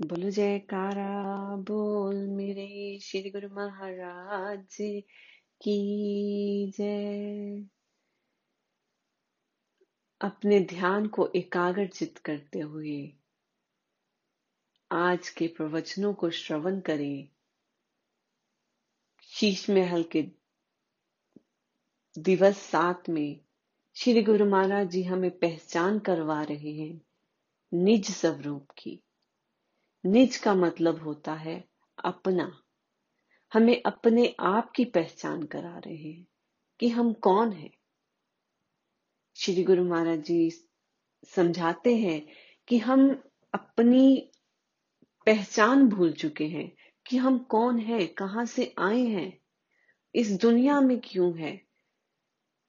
बोलो जयकारा, बोल मेरे श्री गुरु महाराज की जय। अपने ध्यान को एकाग्रचित करते हुए आज के प्रवचनों को श्रवण करें। शीश महल के दिवस सात में श्री गुरु महाराज जी हमें पहचान करवा रहे हैं निज स्वरूप की। निज का मतलब होता है अपना। हमें अपने आप की पहचान करा रहे हैं कि हम कौन हैं। श्री गुरु महाराज जी समझाते हैं कि हम अपनी पहचान भूल चुके हैं कि हम कौन हैं, कहाँ से आए हैं, इस दुनिया में क्यों है,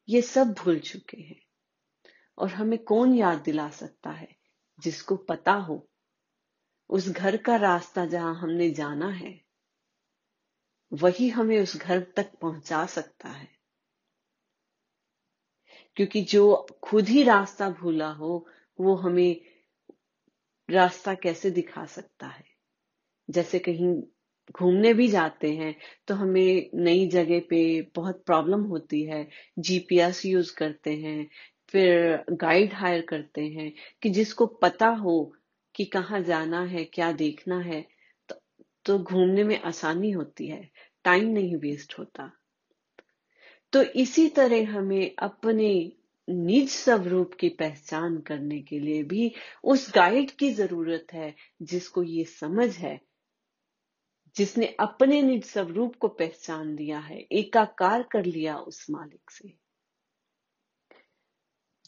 ये सब भूल चुके हैं। और हमें कौन याद दिला सकता है जिसको पता हो उस घर का रास्ता जहाँ हमने जाना है, वही हमें उस घर तक पहुँचा सकता है। क्योंकि जो खुद ही रास्ता भूला हो, वो हमें रास्ता कैसे दिखा सकता है? जैसे कहीं घूमने भी जाते हैं तो हमें नई जगह पे बहुत प्रॉब्लम होती है जीपीएस यूज़ करते हैं, फिर गाइड हायर करते हैं, कि जिसको पता हो कि कहाँ जाना है क्या देखना है तो, तो घूमने में आसानी होती है टाइम नहीं वेस्ट होता। तो इसी तरह हमें अपने निज स्वरूप की पहचान करने के लिए भी उस गाइड की ज़रूरत है जिसको ये समझ है जिसने अपने निज स्वरूप को पहचान लिया है एकाकार कर लिया उस मालिक से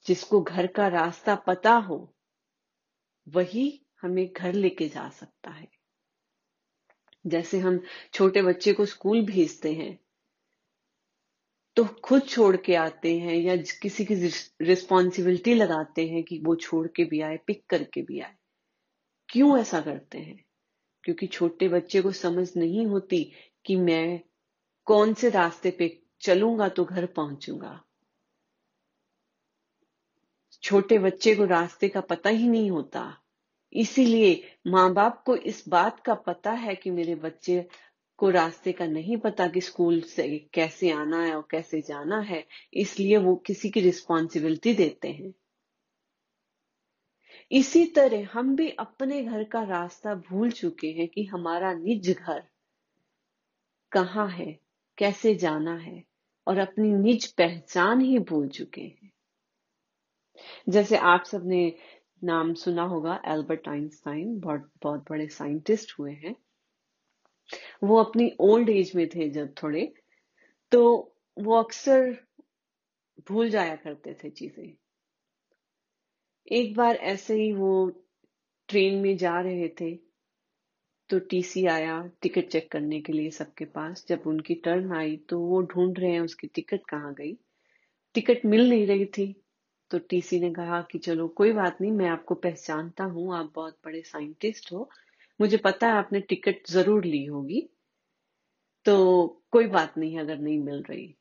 जिसको घर का रास्ता पता हो वही हमें घर लेके जा सकता है। जैसे हम छोटे बच्चे को स्कूल भेजते हैं तो खुद छोड़ के आते हैं या किसी की रिस्पॉन्सिबिलिटी लगाते हैं कि वो छोड़ के भी आए, पिक करके भी आए। क्यों ऐसा करते हैं? क्योंकि छोटे बच्चे को समझ नहीं होती कि मैं कौन से रास्ते पे चलूँगा तो घर पहुंचूँगा। छोटे बच्चे को रास्ते का पता ही नहीं होता। इसीलिए माँ बाप को इस बात का पता है कि मेरे बच्चे को रास्ते का नहीं पता कि स्कूल से कैसे आना है और कैसे जाना है, इसलिए वो किसी की रिस्पॉन्सिबिलिटी देते हैं। इसी तरह हम भी अपने घर का रास्ता भूल चुके हैं कि हमारा निज घर कहाँ है, कैसे जाना है और अपनी निज पहचान ही भूल चुके हैं। जैसे आप सबने नाम सुना होगा एल्बर्ट आइंस्टाइन बहुत बहुत बड़े साइंटिस्ट हुए हैं। वो अपनी ओल्ड एज में थे जब थोड़े तो वो अक्सर भूल जाया करते थे चीज़ें। एक बार ऐसे ही वो ट्रेन में जा रहे थे तो टीसी आया टिकट चेक करने के लिए सबके पास। जब उनकी टर्न आई तो वो ढूंढ रहे हैं उसकी टिकट कहाँ गई। टिकट मिल नहीं रही थी। तो टीसी ने कहा कि चलो, कोई बात नहीं, मैं आपको पहचानता हूँ, आप बहुत बड़े साइंटिस्ट हो। मुझे पता है आपने टिकट ज़रूर ली होगी। तो कोई बात नहीं, अगर नहीं मिल रही।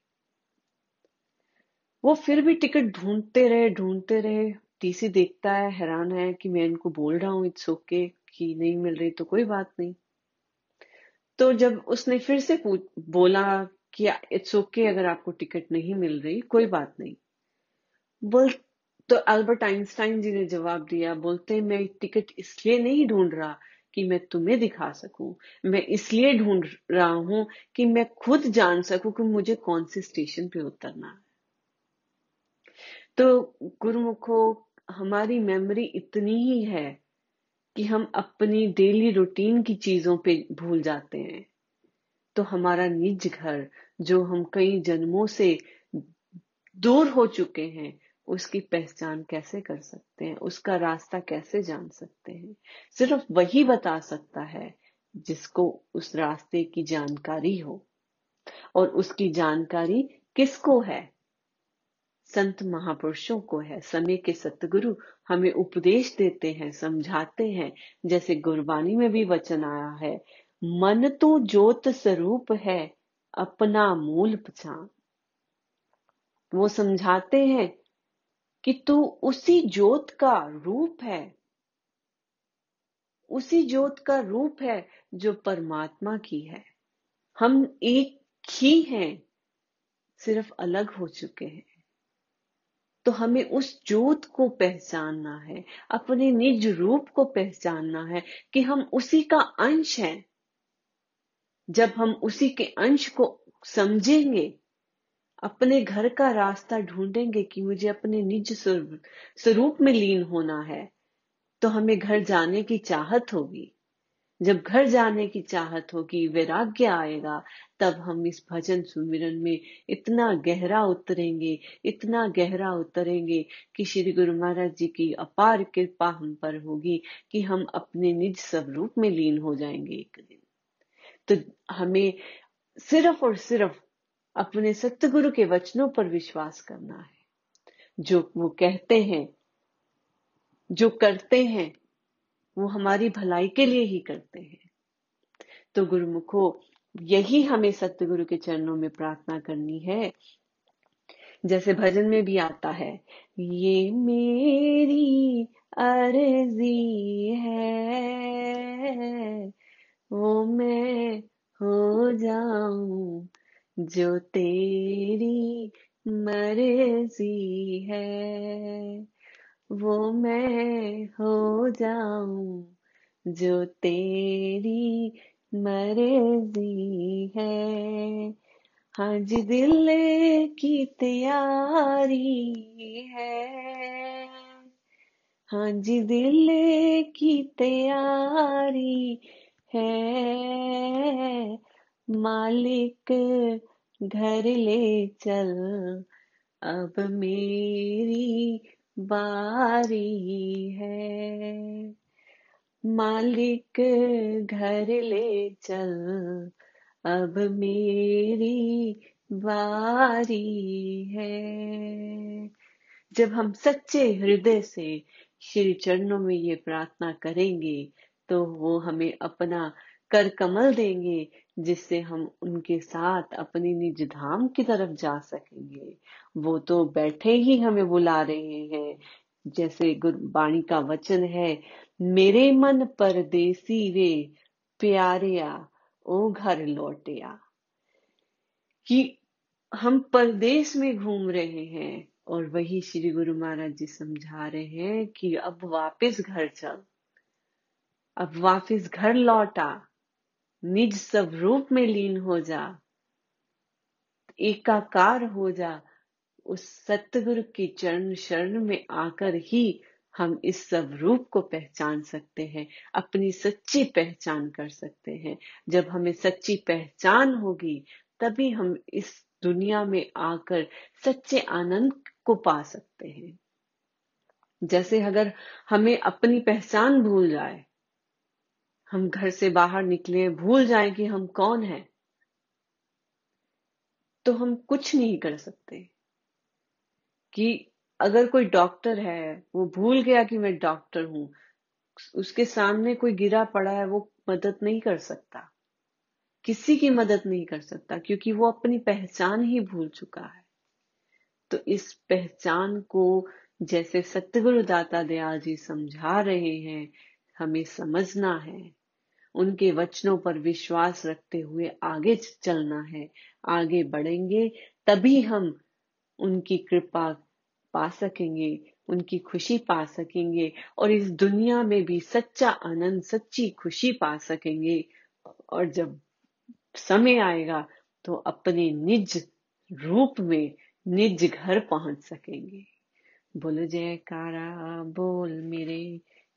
वो फिर भी टिकट ढूंढते रहे ढूंढते रहे। टीसी देखता है, हैरान है कि मैं इनको बोल रहा हूँ इट्स ओके कि नहीं मिल रही तो कोई बात नहीं। तो जब उसने फिर से बोला कि इट्स ओके अगर आपको टिकट नहीं मिल रही, कोई बात नहीं। बोल तो अल्बर्ट आइंस्टाइन जी ने जवाब दिया, बोलते मैं टिकट इसलिए नहीं ढूंढ रहा कि मैं तुम्हें दिखा सकूँ। मैं इसलिए ढूंढ रहा हूँ कि मैं खुद जान सकूँ कि मुझे कौन से स्टेशन पे उतरना है। तो गुरुमुखो, हमारी मेमोरी इतनी ही है कि हम अपनी डेली रूटीन की चीज़ों पे भूल जाते हैं। तो हमारा निज घर, जो हम कई जन्मों से दूर हो चुके हैं उसकी पहचान कैसे कर सकते हैं? उसका रास्ता कैसे जान सकते हैं? सिर्फ़ वही बता सकता है जिसको उस रास्ते की जानकारी हो। और उसकी जानकारी किसको है? संत महापुरुषों को है। समय के सतगुरु हमें उपदेश देते हैं, समझाते हैं। जैसे गुरबानी में भी वचन आया है, मन तो ज्योत स्वरूप है, अपना मूल पहचान। वो समझाते हैं कि तू उसी ज्योत का रूप है। उसी ज्योत का रूप है जो परमात्मा की है। हम एक ही हैं, सिर्फ़ अलग हो चुके हैं। तो हमें उस ज्योत को पहचानना है, अपने निज रूप को पहचानना है कि हम उसी का अंश हैं। जब हम उसी के अंश को समझेंगे अपने घर का रास्ता ढूंढेंगे कि मुझे अपने निज स्वरूप में लीन होना है तो हमें घर जाने की चाहत होगी। जब घर जाने की चाहत होगी, वैराग्य आएगा, तब हम इस भजन सुमिरन में इतना गहरा उतरेंगे, इतना गहरा उतरेंगे कि श्री गुरु महाराज जी की अपार कृपा हम पर होगी कि हम अपने निज स्वरूप में लीन हो जाएँगे एक दिन। तो हमें सिर्फ़ और सिर्फ़ अपने सतगुरु के वचनों पर विश्वास करना है। जो वो कहते हैं, जो करते हैं, वो हमारी भलाई के लिए ही करते हैं। तो गुरुमुखो, यही हमें सत्यगुरु के चरणों में प्रार्थना करनी है। जैसे भजन में भी आता है, ये मेरी अर्जी है वो मैं हो जाऊँ जो तेरी मर्ज़ी है, वो मैं हो जाऊँ। जो तेरी मर्ज़ी है हाँ जी, दिल की तैयारी है। हाँ जी, दिल की तैयारी है। मालिक, घर ले चल। अब मेरी बारी है। मालिक, घर ले चल। अब मेरी बारी है। जब हम सच्चे हृदय से श्री चरणों में ये प्रार्थना करेंगे तो वो हमें अपना कर कमल देंगे, जिससे हम उनके साथ अपनी निज धाम की तरफ़ जा सकेंगे। वो तो बैठे ही हमें बुला रहे हैं। जैसे गुरबाणी का वचन है, मेरे मन परदेसी वे प्यारिया, ओ घर लौटिया। कि हम परदेश में घूम रहे हैं और वही श्री गुरु महाराज जी समझा रहे हैं कि अब वापस घर चल। अब वापस घर लौटा। निज स्वरूप में लीन हो जा, एकाकार हो जा, उस सतगुरु की चरण शरण में आकर ही हम इस स्वरूप को पहचान सकते हैं, अपनी सच्ची पहचान कर सकते हैं। जब हमें सच्ची पहचान होगी, तभी हम इस दुनिया में आकर सच्चे आनंद को पा सकते हैं। जैसे अगर हमें अपनी पहचान भूल जाए हम घर से बाहर निकले, भूल जाए कि हम कौन हैं। तो हम कुछ नहीं कर सकते। कि अगर कोई डॉक्टर है, वो भूल गया कि मैं डॉक्टर हूँ, उसके सामने कोई गिरा पड़ा है, वो मदद नहीं कर सकता। किसी की मदद नहीं कर सकता, क्योंकि वो अपनी पहचान ही भूल चुका है। तो इस पहचान को जैसे सत्यगुरु दाता दयाल जी समझा रहे हैं, हमें समझना है। उनके वचनों पर विश्वास रखते हुए आगे चलना है। आगे बढ़ेंगे, तभी हम उनकी कृपा पा सकेंगे, उनकी खुशी पा सकेंगे और इस दुनिया में भी सच्चा आनंद, सच्ची खुशी पा सकेंगे। और जब समय आएगा तो अपने निज रूप में निज घर पहुँच सकेंगे। बोलो जयकारा, बोल मेरे